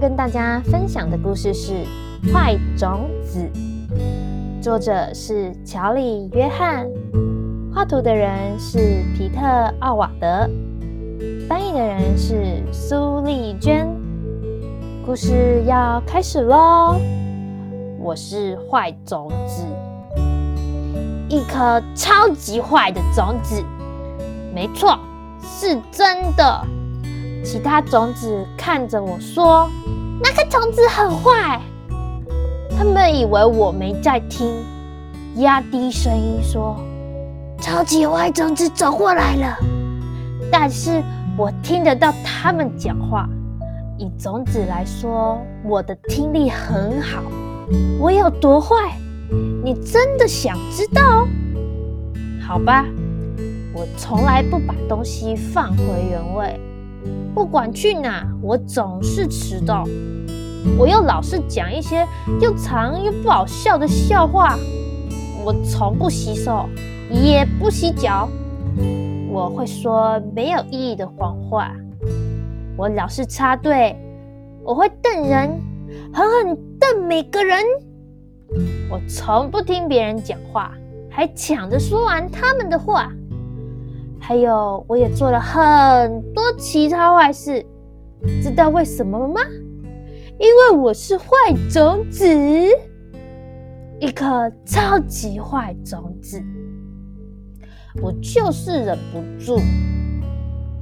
跟大家分享的故事是《坏种子》，作者是乔里·约翰，画图的人是皮特·奥瓦德，翻译的人是苏丽娟。故事要开始喽！我是坏种子，一颗超级坏的种子。没错，是真的。其他种子看着我说：“那个种子很坏。”他们以为我没在听，压低声音说：“超级坏种子走过来了。”但是我听得到他们讲话。以种子来说，我的听力很好。我有多坏？你真的想知道？好吧，我从来不把东西放回原位。不管去哪，我总是迟到。我又老是讲一些又长又不好笑的笑话。我从不洗手，也不洗脚。我会说没有意义的谎话。我老是插队，我会瞪人，狠狠瞪每个人。我从不听别人讲话，还抢着说完他们的话。还有，我也做了很多其他坏事，知道为什么吗？因为我是坏种子，一颗超级坏种子。我就是忍不住。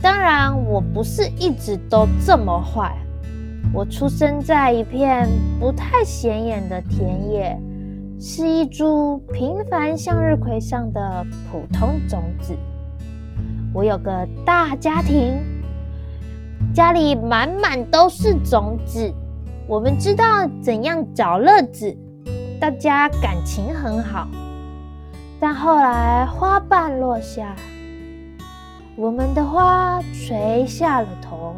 当然，我不是一直都这么坏。我出生在一片不太显眼的田野，是一株平凡向日葵上的普通种子。我有个大家庭，家里满满都是种子。我们知道怎样找乐子，大家感情很好。但后来花瓣落下。我们的花垂下了头，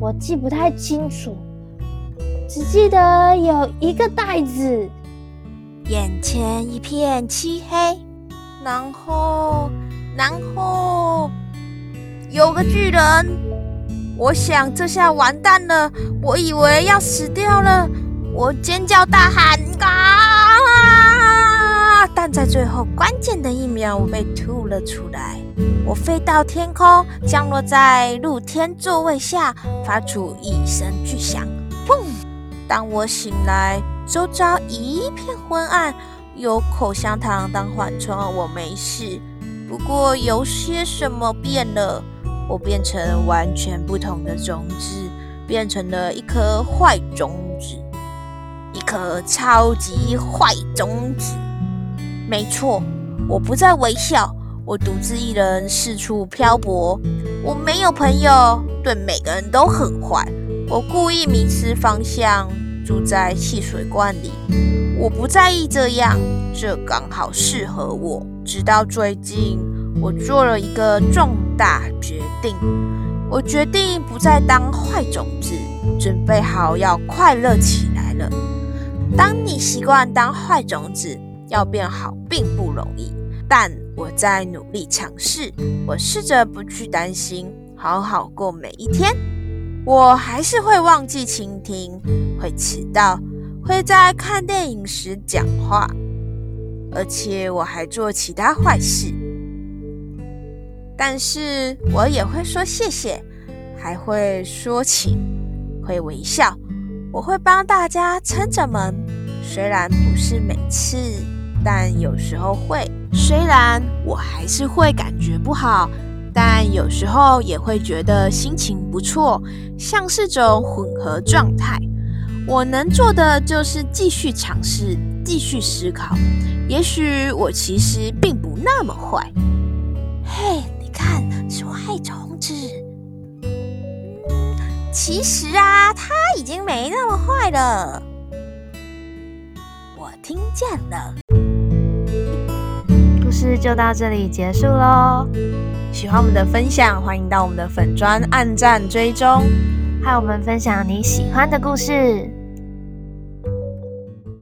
我记不太清楚，只记得有一个袋子，眼前一片漆黑，然后，然后有个巨人，我想这下完蛋了，我以为要死掉了，我尖叫大喊啊！但在最后关键的一秒，我被吐了出来。我飞到天空，降落在露天座位下，发出一声巨响，砰！当我醒来，周遭一片昏暗，有口香糖当缓冲，我没事。不过有些什么变了，我变成完全不同的种子，变成了一颗坏种子，一颗超级坏种子。没错，我不再微笑。我独自一人四处漂泊，我没有朋友，对每个人都很坏。我故意迷失方向，住在汽水罐里。我不在意这样，这刚好适合我。直到最近，我做了一个重大决定，我决定不再当坏种子，准备好要快乐起来了。当你习惯当坏种子，要变好并不容易。但我在努力尝试，我试着不去担心，好好过每一天。我还是会忘记倾听，会迟到，会在看电影时讲话，而且我还做其他坏事。但是我也会说谢谢，还会说请，会微笑。我会帮大家撑着门，虽然不是每次。但有时候会，虽然我还是会感觉不好，但有时候也会觉得心情不错，像是种混合状态。我能做的就是继续尝试，继续思考。也许我其实并不那么坏。嘿，你看，是坏虫子。其实啊，他已经没那么坏了。我听见了。事就到这里结束喽。喜欢我们的分享，欢迎到我们的粉砖按赞追踪，和我们分享你喜欢的故事。